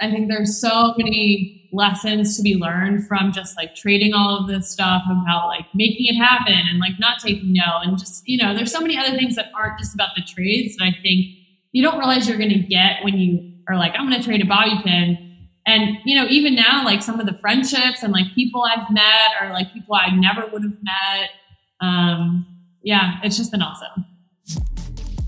I think there's so many lessons to be learned from just like trading all of this stuff about like making it happen and like not taking no. And just, you know, there's so many other things that aren't just about the trades that I think you don't realize you're going to get when you are like, I'm going to trade a bobby pin. And, you know, even now, like some of the friendships and like people I've met are like people I never would have met. Um, yeah, it's just been awesome.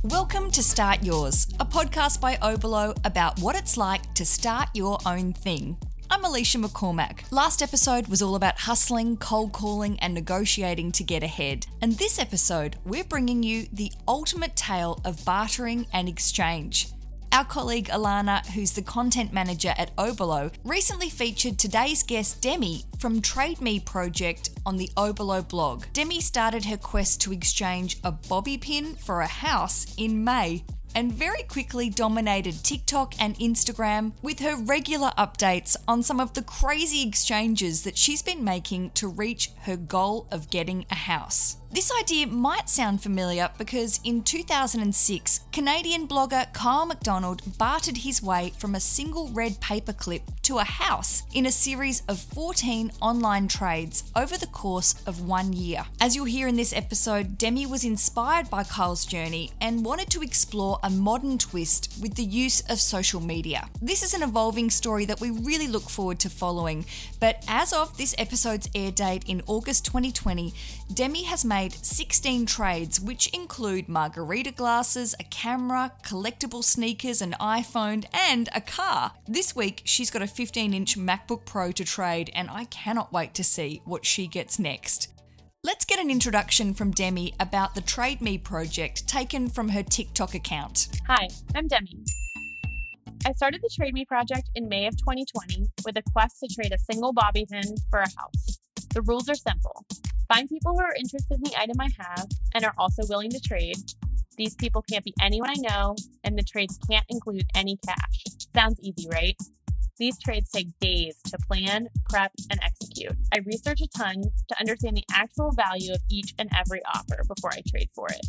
Welcome to Start Yours, a podcast by Oberlo about what it's like to start your own thing. I'm Alicia McCormack. Last episode was all about hustling, cold calling, and negotiating to get ahead. And this episode, we're bringing you the ultimate tale of bartering and exchange. Our colleague Alana, who's the content manager at Oberlo, recently featured today's guest Demi from Trade Me Project on the Oberlo blog. Demi started her quest to exchange a bobby pin for a house in May and very quickly dominated TikTok and Instagram with her regular updates on some of the crazy exchanges that she's been making to reach her goal of getting a house. This idea might sound familiar because in 2006, Canadian blogger Kyle McDonald bartered his way from a single red paperclip to a house in a series of 14 online trades over the course of one year. As you'll hear in this episode, Demi was inspired by Kyle's journey and wanted to explore a modern twist with the use of social media. This is an evolving story that we really look forward to following, but as of this episode's air date in August 2020, Demi has made 16 trades, which include margarita glasses, a camera, collectible sneakers, an iPhone, and a car. This week, she's got a 15 inch MacBook Pro to trade, and I cannot wait to see what she gets next. Let's get an introduction from Demi about the Trade Me project taken from her TikTok account. Hi, I'm Demi. I started the Trade Me project in May of 2020 with a quest to trade a single bobby pin for a house. The rules are simple Find people who are interested in the item I have and are also willing to trade. These people can't be anyone I know, and the trades can't include any cash. Sounds easy, right? These trades take days to plan, prep, and execute. I research a ton to understand the actual value of each and every offer before I trade for it.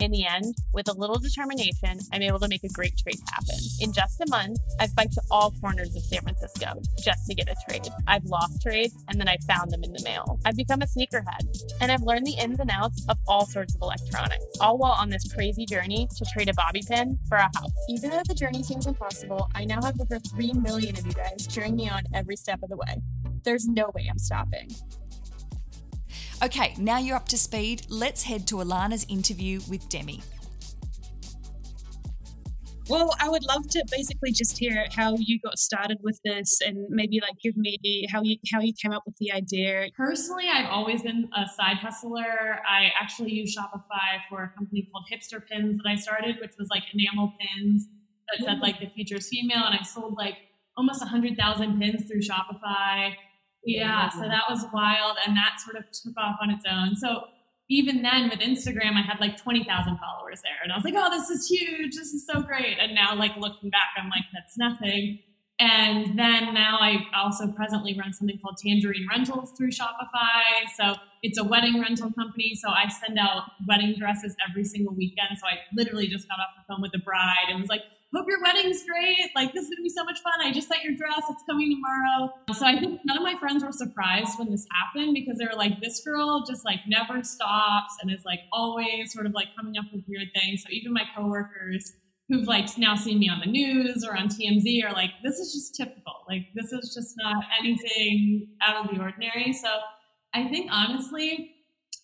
In the end, with a little determination, I'm able to make a great trade happen. In just a month, I've biked to all corners of San Francisco just to get a trade. I've lost trades and then I found them in the mail. I've become a sneakerhead and I've learned the ins and outs of all sorts of electronics, all while on this crazy journey to trade a bobby pin for a house. Even though the journey seems impossible, I now have over 3 million of you guys cheering me on every step of the way. There's no way I'm stopping. Okay, now you're up to speed. Let's head to Alana's interview with Demi. Well, I would love to basically just hear how you got started with this and maybe like give me how you how you came up with the idea. Personally, I've always been a side hustler. I actually use Shopify for a company called Hipster Pins that I started, which was like enamel pins that said like the future is female and I sold like almost 100,000 pins through Shopify. Yeah, so that was wild, and that sort of took off on its own. So even then, with Instagram, I had like twenty thousand followers there, and I was like, "Oh, this is huge! This is so great!" And now, like looking back, I'm like, "That's nothing." And then now I also presently run something called Tangerine Rentals through Shopify. So it's a wedding rental company. So I send out wedding dresses every single weekend. So I literally just got off the phone with the bride and was like, hope your wedding's great. Like, this is going to be so much fun. I just sent your dress. It's coming tomorrow. So I think none of my friends were surprised when this happened because they were like, this girl just like never stops and is like always sort of like coming up with weird things. So even my coworkers who've like now seen me on the news or on TMZ are like, this is just typical. Like, this is just not anything out of the ordinary. So I think honestly,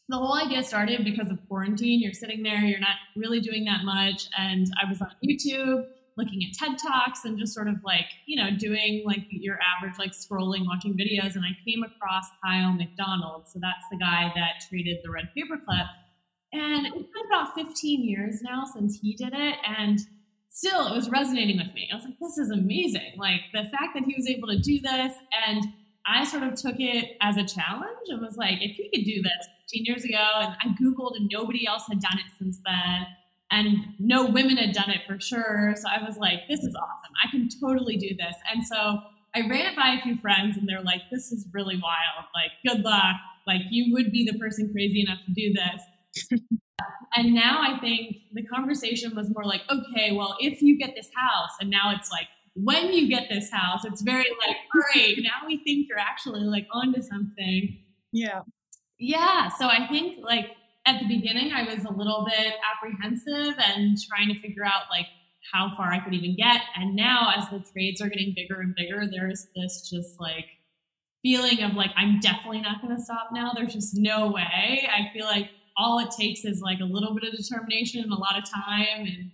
the whole idea started because of quarantine. You're sitting there, you're not really doing that much. And I was on YouTube looking at TED Talks and just sort of like, you know, doing like your average, like scrolling, watching videos. And I came across Kyle McDonald. So that's the guy that traded the red paperclip. And it's been about 15 years now since he did it. And still, it was resonating with me. I was like, this is amazing. Like the fact that he was able to do this. And I sort of took it as a challenge and was like, if he could do this 15 years ago, and I Googled and nobody else had done it since then, and no women had done it for sure. So I was like, this is awesome. I can totally do this. And so I ran it by a few friends, and they're like, this is really wild. Like, good luck. Like, you would be the person crazy enough to do this. and now I think the conversation was more like, okay, well, if you get this house, and now it's like when you get this house, it's very like, all right, now we think you're actually like onto something. Yeah. Yeah. So I think like at the beginning, I was a little bit apprehensive and trying to figure out like how far I could even get. And now, as the trades are getting bigger and bigger, there's this just like feeling of like, I'm definitely not going to stop now. There's just no way. I feel like all it takes is like a little bit of determination and a lot of time. And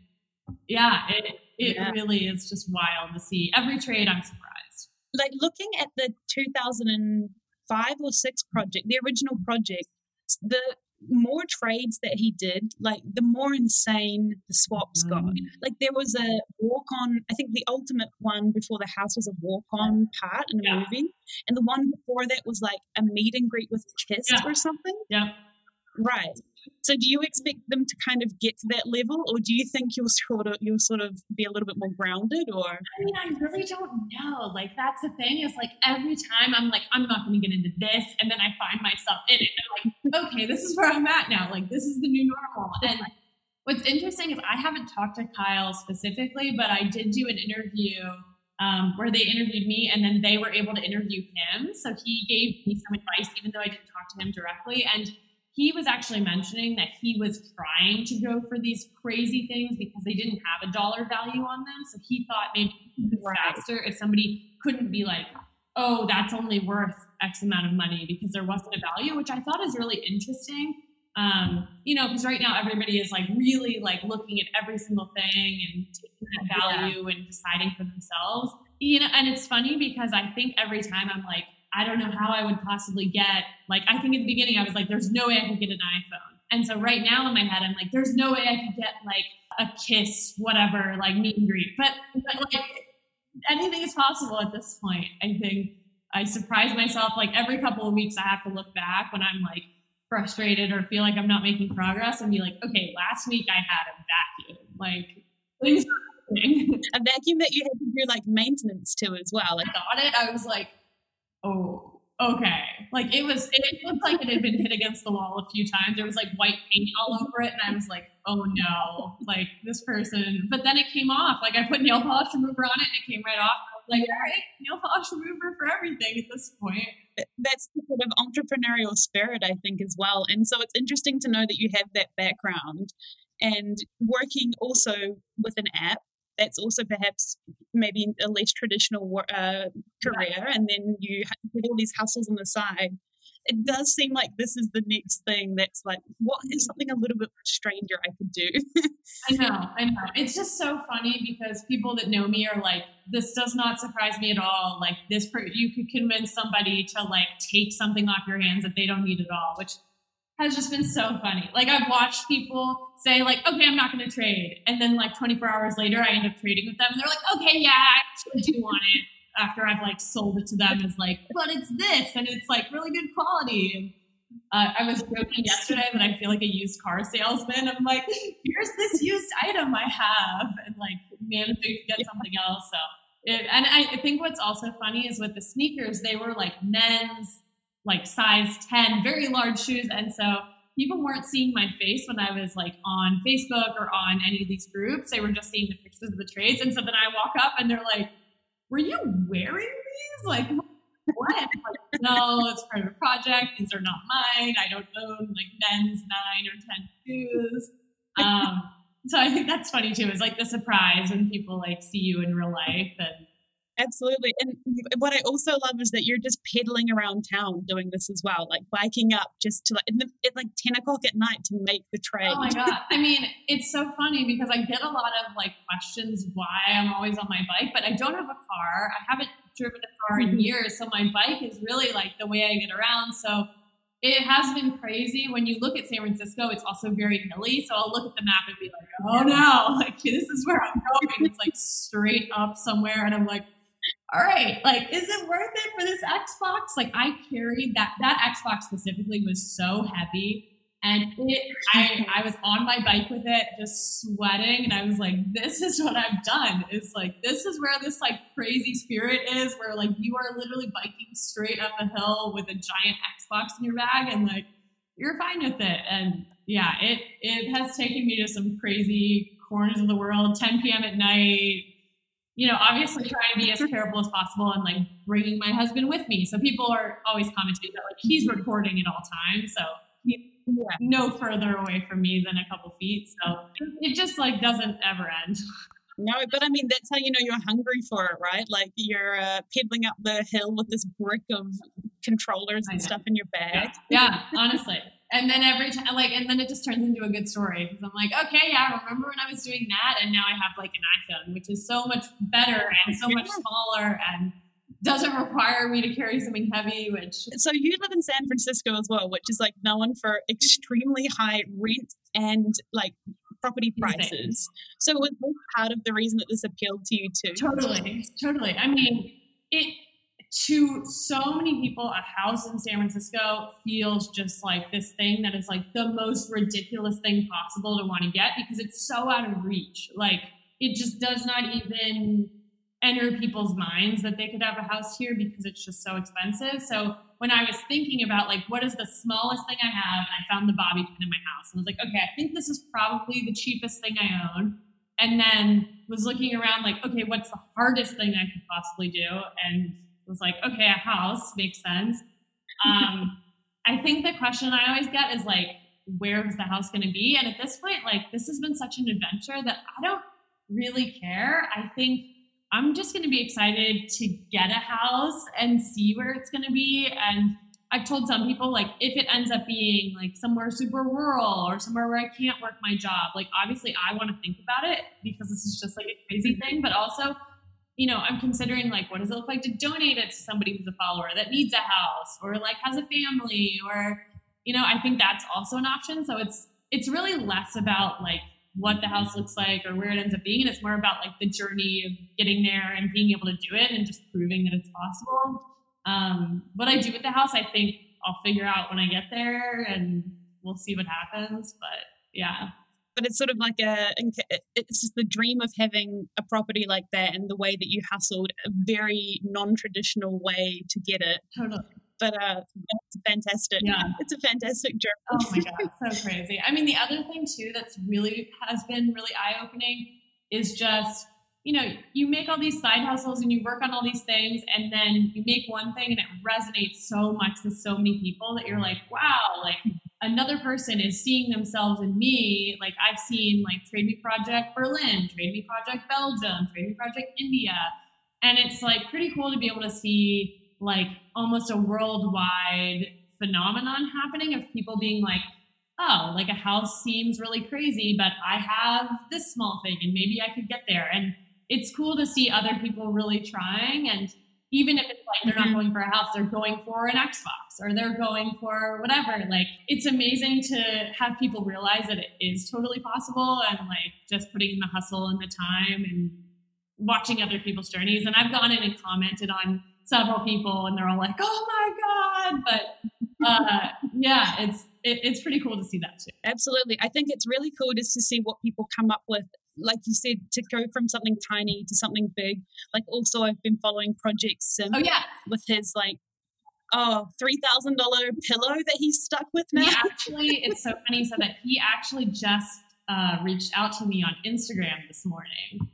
yeah, it, it yeah. really is just wild to see. Every trade, I'm surprised. Like looking at the 2005 or 6 project, the original project, the more trades that he did, like the more insane the swaps got. Mm. Like there was a walk on, I think the ultimate one before the house was a walk on part in a yeah. movie. And the one before that was like a meet and greet with Kiss yeah. or something. Yeah. Right. So do you expect them to kind of get to that level or do you think you'll sort of you'll sort of be a little bit more grounded or I mean I really don't know. Like that's the thing is like every time I'm like I'm not going to get into this and then I find myself in it and I'm like okay, this is where I'm at now. Like this is the new normal. And like, what's interesting is I haven't talked to Kyle specifically, but I did do an interview um, where they interviewed me and then they were able to interview him. So he gave me some advice, even though I didn't talk to him directly. And he was actually mentioning that he was trying to go for these crazy things because they didn't have a dollar value on them. So he thought maybe right. faster if somebody couldn't be like, oh, that's only worth X amount of money because there wasn't a value, which I thought is really interesting. Um, you know, because right now everybody is like really like looking at every single thing and taking that value yeah. and deciding for themselves. You know, and it's funny because I think every time I'm like, I don't know how I would possibly get, like, I think at the beginning I was like, there's no way I could get an iPhone. And so right now in my head, I'm like, there's no way I could get like a kiss, whatever, like meet and greet. But, but like anything is possible at this point. I think I surprise myself like every couple of weeks I have to look back when I'm like frustrated or feel like I'm not making progress and be like, okay, last week I had a vacuum. Like things are happening. a vacuum that you had to do like maintenance to as well. Like, I got it. I was like, oh, okay. Like it was, it looked like it had been hit against the wall a few times. There was like white paint all over it. And I was like, oh no, like this person. But then it came off. Like I put nail polish remover on it and it came right off. like, all right, nail polish remover for everything at this point. That's the sort of entrepreneurial spirit, I think, as well. And so it's interesting to know that you have that background and working also with an app that's also perhaps maybe a less traditional uh, career, and then you have all these hustles on the side. It does seem like this is the next thing that's like, what is something a little bit stranger I could do? I know, I know. It's just so funny because people that know me are like, this does not surprise me at all. Like this, per- you could convince somebody to like take something off your hands that they don't need at all, which has just been so funny. Like I've watched people say like, okay, I'm not going to trade, and then like 24 hours later, I end up trading with them, and they're like, okay, yeah, I do want it. After I've like sold it to them as like, but it's this, and it's like really good quality. Uh, I was joking yesterday that I feel like a used car salesman. I'm like, here's this used item I have, and like managing to get something else. So, it, and I think what's also funny is with the sneakers, they were like men's like size 10, very large shoes. And so people weren't seeing my face when I was like on Facebook or on any of these groups. They were just seeing the pictures of the trades. And so then I walk up and they're like, Were you wearing these? Like, what? Like, no, it's part of a project. These are not mine. I don't own like men's nine or 10 shoes. Um, so I think that's funny too, is like the surprise when people like see you in real life and Absolutely. And what I also love is that you're just pedaling around town doing this as well, like biking up just to like, at like 10 o'clock at night to make the train. Oh my God. I mean, it's so funny because I get a lot of like questions why I'm always on my bike, but I don't have a car. I haven't driven a car in mm-hmm. years. So my bike is really like the way I get around. So it has been crazy. When you look at San Francisco, it's also very hilly. So I'll look at the map and be like, oh no, like this is where I'm going. It's like straight up somewhere. And I'm like, all right, like, is it worth it for this Xbox? Like, I carried that, that Xbox specifically was so heavy. And it, I, I was on my bike with it, just sweating. And I was like, this is what I've done. It's like, this is where this like crazy spirit is, where like you are literally biking straight up a hill with a giant Xbox in your bag and like, you're fine with it. And yeah, it, it has taken me to some crazy corners of the world, 10 p.m. at night, you know, obviously trying to be as careful as possible and like bringing my husband with me. So people are always commenting that like he's recording at all times. So he's yeah. no further away from me than a couple feet. So it just like doesn't ever end. No, but I mean that's how you know you're hungry for it, right? Like you're uh, pedaling up the hill with this brick of controllers and stuff in your bag. Yeah, yeah honestly. And then every time, like, and then it just turns into a good story because I'm like, okay, yeah, I remember when I was doing that, and now I have like an iPhone, which is so much better and so much smaller and doesn't require me to carry something heavy. Which so you live in San Francisco as well, which is like known for extremely high rent and like property prices. So was this part of the reason that this appealed to you too? Totally, totally. I mean, it to so many people, a house in San Francisco feels just like this thing that is like the most ridiculous thing possible to want to get because it's so out of reach. Like it just does not even enter people's minds that they could have a house here because it's just so expensive. So when I was thinking about like what is the smallest thing I have, and I found the bobby pin in my house, and I was like, okay, I think this is probably the cheapest thing I own. And then was looking around like, okay, what's the hardest thing I could possibly do? And was like, okay, a house makes sense. Um, I think the question I always get is like, where is the house going to be? And at this point, like, this has been such an adventure that I don't really care. I think I'm just going to be excited to get a house and see where it's going to be. And I've told some people, like, if it ends up being like somewhere super rural or somewhere where I can't work my job, like, obviously I want to think about it because this is just like a crazy thing. But also, you know, I'm considering like, what does it look like to donate it to somebody who's a follower that needs a house or like has a family or, you know, I think that's also an option. So it's, it's really less about like what the house looks like or where it ends up being. And it's more about like the journey of getting there and being able to do it and just proving that it's possible. Um, what I do with the house, I think I'll figure out when I get there and we'll see what happens. But yeah but it's sort of like a it's just the dream of having a property like that and the way that you hustled a very non-traditional way to get it. Totally. But uh it's fantastic. Yeah. It's a fantastic journey. Oh my god so crazy. I mean the other thing too that's really has been really eye-opening is just you know you make all these side hustles and you work on all these things and then you make one thing and it resonates so much with so many people that you're like wow like another person is seeing themselves in me. Like I've seen like Trade Me Project Berlin, Trade Me Project Belgium, Trade Me Project India. And it's like pretty cool to be able to see like almost a worldwide phenomenon happening of people being like, oh, like a house seems really crazy, but I have this small thing and maybe I could get there. And it's cool to see other people really trying and even if it's like they're mm-hmm. not going for a house, they're going for an Xbox or they're going for whatever. Like it's amazing to have people realize that it is totally possible and like just putting in the hustle and the time and watching other people's journeys. And I've gone in and commented on several people and they're all like, oh my God. But uh, yeah, it's it, it's pretty cool to see that too. Absolutely. I think it's really cool just to see what people come up with like you said, to go from something tiny to something big. Like also, I've been following Project Sim. Oh yeah, with his like oh three thousand dollar pillow that he's stuck with now. He actually, it's so funny. So that he actually just uh, reached out to me on Instagram this morning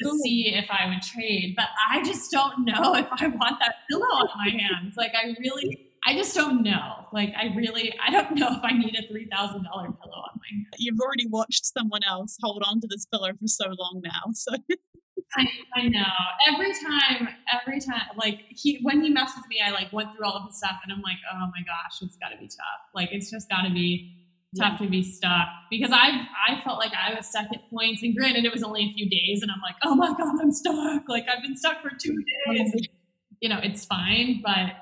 to Ooh. see if I would trade, but I just don't know if I want that pillow on my hands. Like I really I just don't know. Like, I really, I don't know if I need a $3,000 pillow on my head. You've already watched someone else hold on to this pillow for so long now. So. I, I know. Every time, every time, like he when he messes with me, I like went through all of his stuff, and I'm like, oh my gosh, it's got to be tough. Like it's just got to be tough yeah. to be stuck because I I felt like I was stuck at points, and granted, it was only a few days, and I'm like, oh my god, I'm stuck. Like I've been stuck for two days. You know, it's fine, but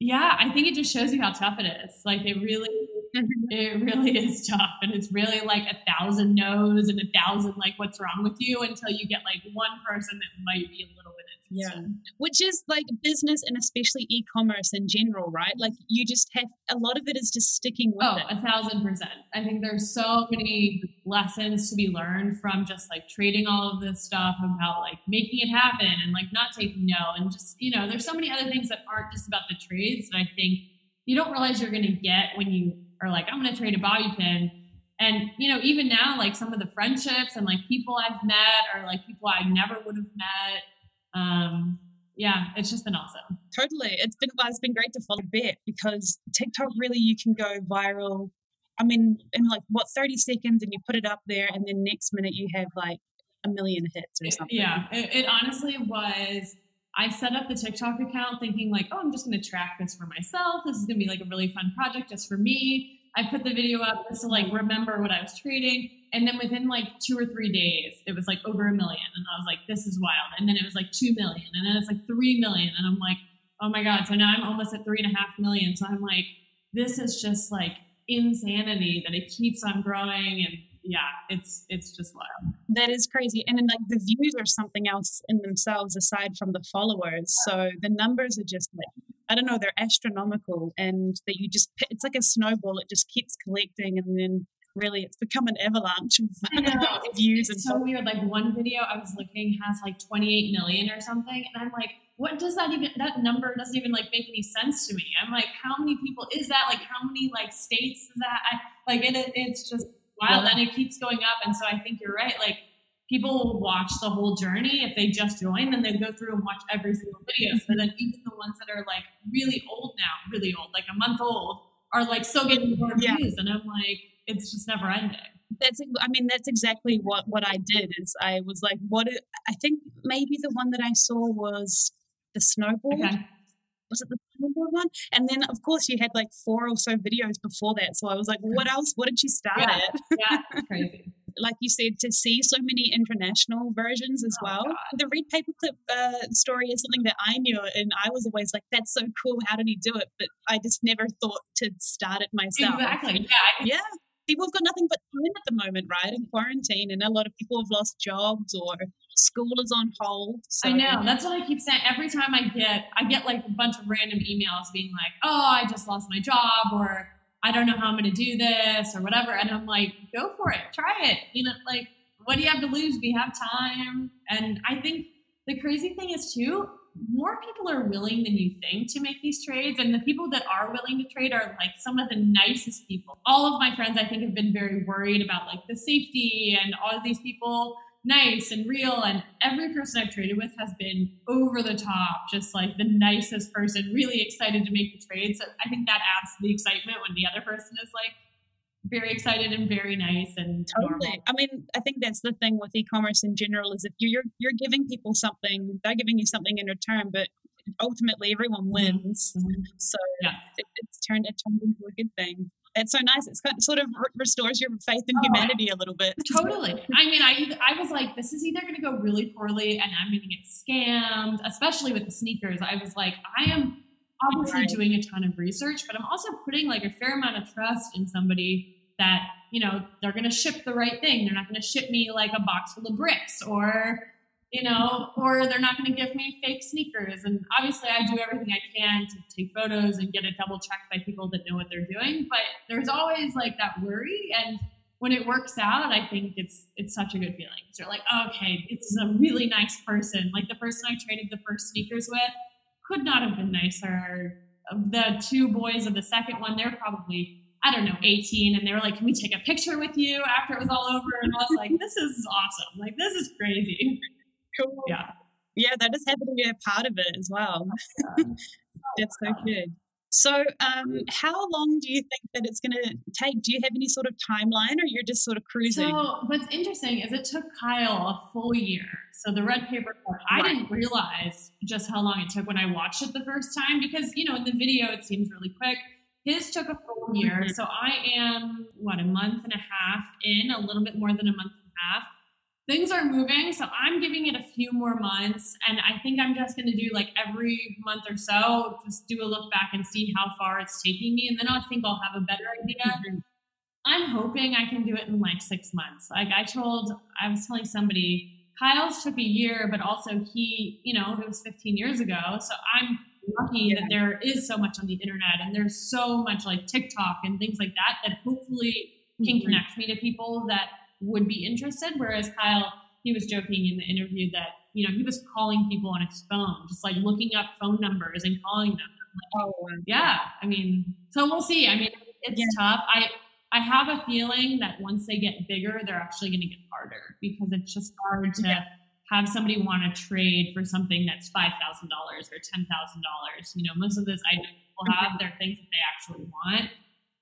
yeah, I think it just shows you how tough it is. Like it really, mm-hmm. it really is tough, and it's really like a thousand no's and a thousand like what's wrong with you until you get like one person that might be a little yeah. Which is like business and especially e commerce in general, right? Like you just have a lot of it is just sticking with oh, it. a thousand percent. I think there's so many lessons to be learned from just like trading all of this stuff about like making it happen and like not taking no. And just, you know, there's so many other things that aren't just about the trades that I think you don't realize you're going to get when you are like, I'm going to trade a bobby pin And you know, even now, like some of the friendships and like people I've met are like people I never would have met. Um, yeah, it's just been awesome. Totally. It's been well, it's been great to follow a Bit because TikTok really you can go viral. I mean, in like what, 30 seconds and you put it up there and then next minute you have like a million hits or something. Yeah. It, it honestly was I set up the TikTok account thinking like, oh, I'm just gonna track this for myself. This is gonna be like a really fun project just for me. I put the video up just to like remember what I was trading. And then within like two or three days, it was like over a million. And I was like, this is wild. And then it was like 2 million. And then it's like 3 million. And I'm like, oh my God. So now I'm almost at three and a half million. So I'm like, this is just like insanity that it keeps on growing. And yeah, it's it's just wild. That is crazy. And then like the views are something else in themselves aside from the followers. So the numbers are just like I don't know, they're astronomical and that you just it's like a snowball, it just keeps collecting and then really it's become an avalanche of views it's and so stuff. weird. Like one video I was looking has like 28 million or something, and I'm like, what does that even? That number doesn't even like make any sense to me. I'm like, how many people is that? Like, how many like states is that? I, like, it, it's just wild, Yeah. and it keeps going up. And so I think you're right. Like, people will watch the whole journey if they just join, then they go through and watch every single video. So then even the ones that are like really old now, really old, like a month old, are like still getting more Yeah. views, and I'm like, it's just never ending. that's i mean that's exactly what what i did is i was like what i think maybe the one that i saw was the snowboard Okay. was it the snowboard one and then of course you had like four or so videos before that so i was like what else what did you start Yeah. at Yeah, crazy. like you said to see so many international versions as Oh, well God. the red paperclip uh, story is something that i knew and i was always like that's so cool how did he do it but i just never thought to start it myself Exactly. Yeah. I- yeah. People have got nothing but time at the moment, right? In quarantine, and a lot of people have lost jobs or school is on hold. So I know. That's what I keep saying. Every time I get, I get like a bunch of random emails being like, "Oh, I just lost my job," or "I don't know how I'm going to do this," or whatever. And I'm like, "Go for it. Try it." You know, like, what do you have to lose? We have time. And I think the crazy thing is too, more people are willing than you think to make these trades, and the people that are willing to trade are like some of the nicest people. All of my friends, I think, have been very worried about like the safety and all of these people nice and real and every person I've traded with has been over the top, just like the nicest person, really excited to make the trade. So I think that adds to the excitement when the other person is like very excited and very nice and totally. normal. I mean, I think that's the thing with e-commerce in general is if you're you're giving people something, they're giving you something in return, but ultimately everyone wins. Mhm. So Yeah. it, it's turned it turned into a good thing. It's so nice. It's kind of, sort of restores your faith in Oh, humanity a little bit. Totally. I mean, I I was like, this is either going to go really poorly and I'm going to get scammed, especially with the sneakers. I was like, I am obviously Right. doing a ton of research, but I'm also putting like a fair amount of trust in somebody that you know they're going to ship the right thing. They're not going to ship me like a box full of bricks or you know, or they're not going to give me fake sneakers. And obviously, I do everything I can to take photos and get it double checked by people that know what they're doing. But there's always like that worry. And when it works out, I think it's it's such a good feeling. So you're like, okay, this is a really nice person. Like the person I traded the first sneakers with could not have been nicer. The two boys of the second one, they're probably I don't know, 18, and they were like, "Can we take a picture with you after it was all over?" And I was like, "This is awesome! Like this is crazy." Cool. Yeah. Yeah, that is happy to be a part of it as well. That's uh, so good. So, um, how long do you think that it's going to take? Do you have any sort of timeline, or you're just sort of cruising? So what's interesting is it took Kyle a full year. So the red paper I Right. didn't realize just how long it took when I watched it the first time because you know in the video it seems really quick. His took a full year. Mhm. So I am what a month and a half in, a little bit more than a month and a half. Things are moving, so I'm giving it a few more months, and I think I'm just going to do like every month or so, just do a look back and see how far it's taking me, and then I think I'll have a better idea. Mhm. I'm hoping I can do it in like six months. Like I told, I was telling somebody, Kyle's took a year, but also he, you know, it was 15 years ago. So I'm lucky that there is so much on the internet and there's so much like TikTok and things like that that hopefully can Mhm. connect me to people that would be interested. Whereas Kyle, he was joking in the interview that, you know, he was calling people on his phone, just like looking up phone numbers and calling them Oh, yeah i mean so we'll see i mean it's Yeah. tough i i I have a feeling that once they get bigger, they're actually going to get harder because it's just hard to yeah. have somebody want to trade for something that's $5,000 or $10,000. You know, most of those items people have, they're things that they actually want.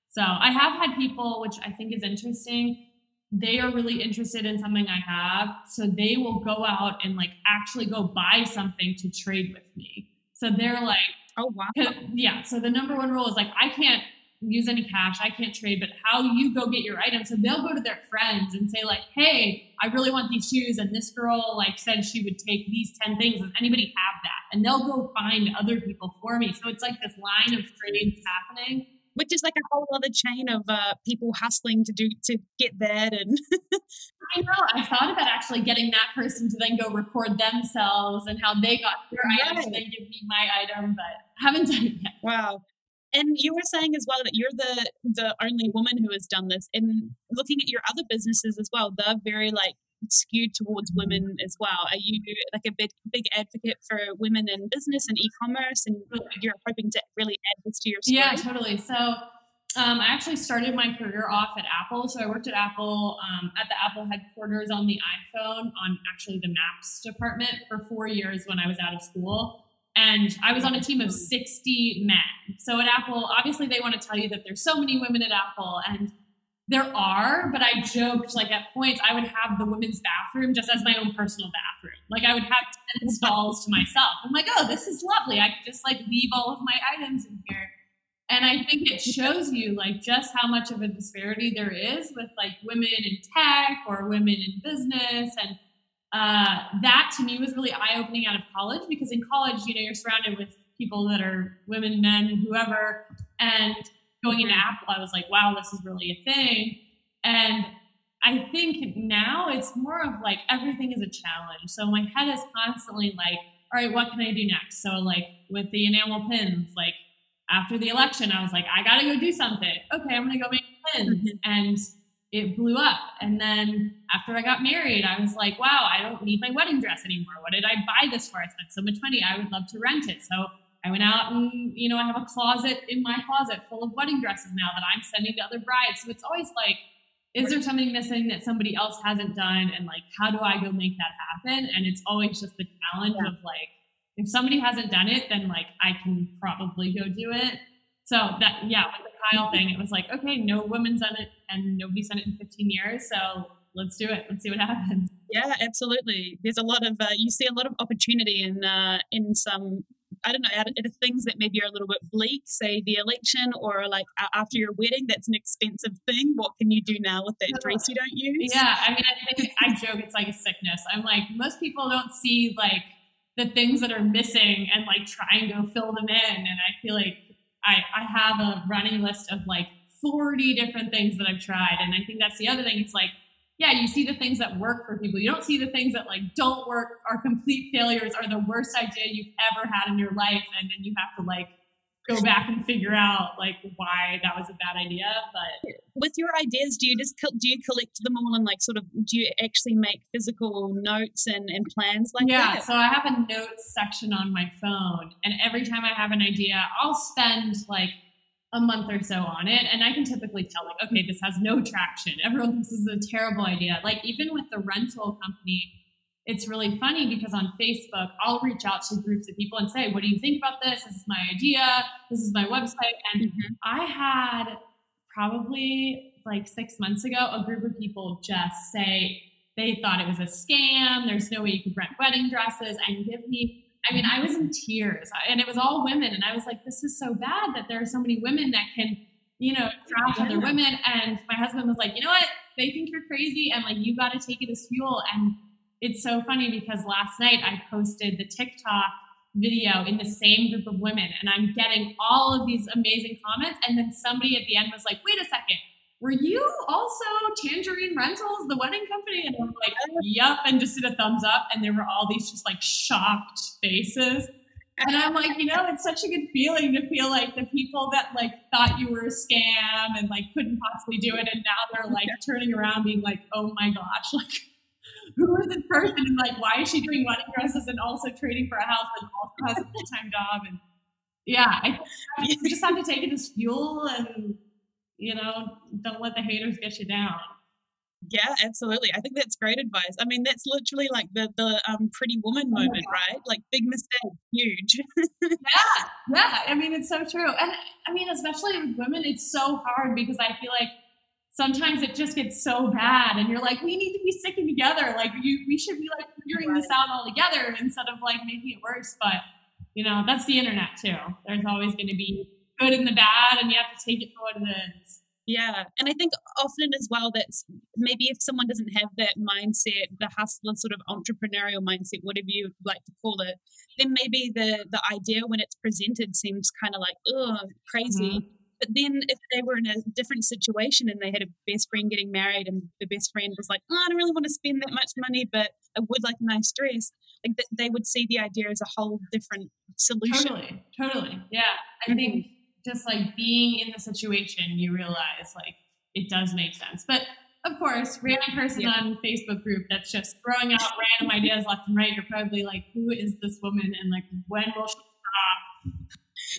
So I have had people, which I think is interesting, they are really interested in something I have. So they will go out and like actually go buy something to trade with me. So they're like, oh, wow. Yeah. So the number one rule is like, I can't use any cash. I can't trade, but how you go get your item. So they'll go to their friends and say like, Hey, I really want these shoes. And this girl like said she would take these 10 things. Does anybody have that? And they'll go find other people for me. So it's like this line of trades happening which is like a whole other chain of uh, people hustling to do to get that and i know i thought about actually getting that person to then go record themselves and how they got their right. item and then give me my item but haven't done it yet wow and you were saying as well that you're the the only woman who has done this and looking at your other businesses as well they're very like skewed towards women as well. Are you like a big big advocate for women in business and e-commerce, and you're hoping to really add this to your story? Yeah, totally. So. Um, I actually started my career off at Apple. So I worked at Apple um, at the Apple headquarters on the iPhone on actually the Maps department for four years when I was out of school. And I was on a team of 60 men. So at Apple, obviously, they want to tell you that there's so many women at Apple. And there are, but I joked like at points I would have the women's bathroom just as my own personal bathroom. Like I would have 10 stalls to myself. I'm like, oh, this is lovely. I could just like leave all of my items in here. And I think it shows you like just how much of a disparity there is with like women in tech or women in business. And uh, that to me was really eye opening out of college because in college, you know, you're surrounded with people that are women, men, whoever. And going into mm-hmm. Apple, I was like, wow, this is really a thing. And I think now it's more of like everything is a challenge. So my head is constantly like, all right, what can I do next? So like with the enamel pins, like after the election, I was like, I gotta go do something. Okay, I'm gonna go make pins. Mm-hmm. And it blew up. And then after I got married, I was like, wow, I don't need my wedding dress anymore. What did I buy this for? I spent so much money. I would love to rent it. So I went out and, you know, I have a closet in my closet full of wedding dresses now that I'm sending to other brides. So it's always like, is there something missing that somebody else hasn't done? And like, how do I go make that happen? And it's always just the challenge yeah. of like, if somebody hasn't done it, then like I can probably go do it. So that, yeah, with the Kyle thing, it was like, okay, no woman's done it and nobody's done it in 15 years. So let's do it. Let's see what happens. Yeah, absolutely. There's a lot of uh, you see a lot of opportunity in uh, in some I don't know, out of things that maybe are a little bit bleak, say the election or like after your wedding, that's an expensive thing. What can you do now with that dress you don't use? Yeah, I mean, I think I joke it's like a sickness. I'm like, most people don't see like the things that are missing and like try and go fill them in. And I feel like I, I have a running list of like 40 different things that I've tried. And I think that's the other thing. It's like, yeah, you see the things that work for people. You don't see the things that like don't work, are complete failures, are the worst idea you've ever had in your life, and then you have to like go back and figure out like why that was a bad idea. But with your ideas, do you just do you collect them all and like sort of do you actually make physical notes and, and plans like yeah, that? so I have a notes section on my phone, and every time I have an idea, I'll spend like a month or so on it and i can typically tell like okay this has no traction. Everyone thinks this is a terrible idea. Like even with the rental company it's really funny because on facebook i'll reach out to groups of people and say what do you think about this? This is my idea. This is my website. And mm-hmm. i had probably like six months ago a group of people just say they thought it was a scam. There's no way you could rent wedding dresses and give me I mean, I was in tears and it was all women. And I was like, this is so bad that there are so many women that can, you know, trash other women. And my husband was like, you know what? They think you're crazy and like, you got to take it as fuel. And it's so funny because last night I posted the TikTok video in the same group of women and I'm getting all of these amazing comments. And then somebody at the end was like, wait a second were you also Tangerine Rentals, the wedding company? And I'm like, yep, and just did a thumbs up. And there were all these just like shocked faces. And I'm like, you know, it's such a good feeling to feel like the people that like thought you were a scam and like couldn't possibly do it, and now they're like turning around being like, oh my gosh, like who is this person and like why is she doing wedding dresses and also trading for a house and also has a full time job and yeah, I, you just have to take it as fuel and you know, don't let the haters get you down. Yeah, absolutely. I think that's great advice. I mean, that's literally like the the um, pretty woman oh moment, right? Like big mistake, huge. yeah, yeah. I mean, it's so true, and I mean, especially with women, it's so hard because I feel like sometimes it just gets so bad, and you're like, we need to be sticking together. Like, you, we should be like figuring right. this out all together instead of like making it worse. But you know, that's the internet too. There's always going to be good and the bad, and you have to take it for what it is. Yeah. And I think often as well that maybe if someone doesn't have that mindset, the hustler sort of entrepreneurial mindset, whatever you like to call it, then maybe the the idea when it's presented seems kind of like, oh, crazy. Mm-hmm. But then if they were in a different situation and they had a best friend getting married and the best friend was like, oh, I don't really want to spend that much money, but I would like a nice dress, like they would see the idea as a whole different solution. Totally. Totally. Yeah. I mm-hmm. think just like being in the situation, you realize like it does make sense. But of course, random person yeah. on Facebook group that's just throwing out random ideas left and right, you're probably like, who is this woman and like when will she stop?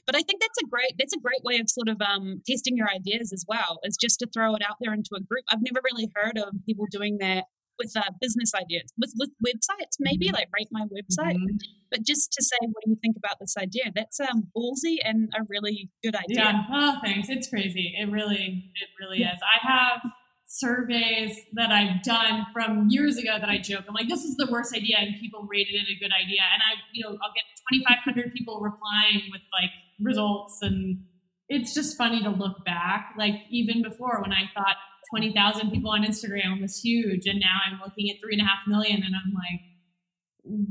But I think that's a great that's a great way of sort of um, testing your ideas as well, is just to throw it out there into a group. I've never really heard of people doing that with uh, business ideas, with, with websites, maybe mm-hmm. like rate my website. Mm-hmm. But just to say, what do you think about this idea? That's um, ballsy and a really good idea. Yeah. Oh, thanks. It's crazy. It really, it really is. I have surveys that I've done from years ago that I joke. I'm like, this is the worst idea, and people rated it a good idea. And I, you know, I'll get 2,500 people replying with like results, and it's just funny to look back. Like even before when I thought 20,000 people on Instagram was huge. And now I'm looking at three and a half million and I'm like,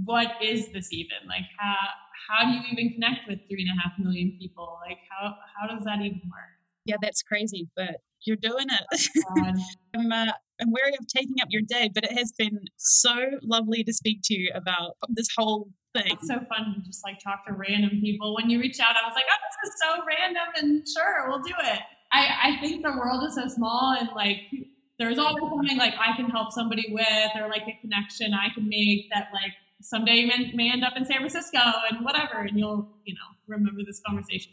what is this even? Like, how, how do you even connect with three and a half million people? Like, how, how does that even work? Yeah, that's crazy, but you're doing it. I'm, uh, I'm wary of taking up your day, but it has been so lovely to speak to you about this whole thing. It's so fun to just like talk to random people. When you reach out, I was like, oh, this is so random, and sure, we'll do it. I, I think the world is so small and like there's always something like I can help somebody with or like a connection I can make that like someday may, may end up in San Francisco and whatever and you'll you know remember this conversation.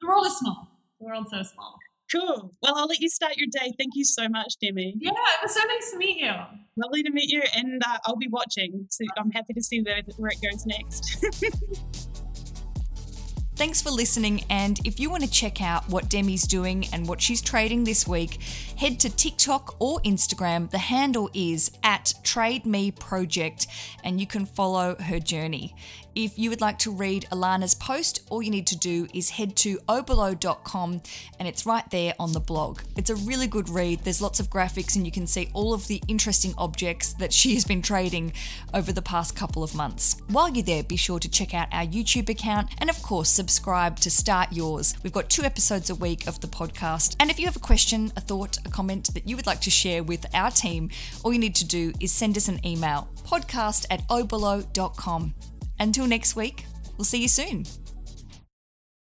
The world is small. The world's so small. Cool. Well, I'll let you start your day. Thank you so much, Demi. Yeah, it was so nice to meet you. Lovely to meet you, and uh, I'll be watching. So I'm happy to see where, where it goes next. Thanks for listening. And if you want to check out what Demi's doing and what she's trading this week, head to TikTok or Instagram. The handle is at Trade Me Project, and you can follow her journey. If you would like to read Alana's post, all you need to do is head to oberlo.com and it's right there on the blog. It's a really good read. There's lots of graphics and you can see all of the interesting objects that she has been trading over the past couple of months. While you're there, be sure to check out our YouTube account and, of course, subscribe to Start Yours. We've got two episodes a week of the podcast. And if you have a question, a thought, a comment that you would like to share with our team, all you need to do is send us an email podcast at oberlo.com. Until next week, we'll see you soon.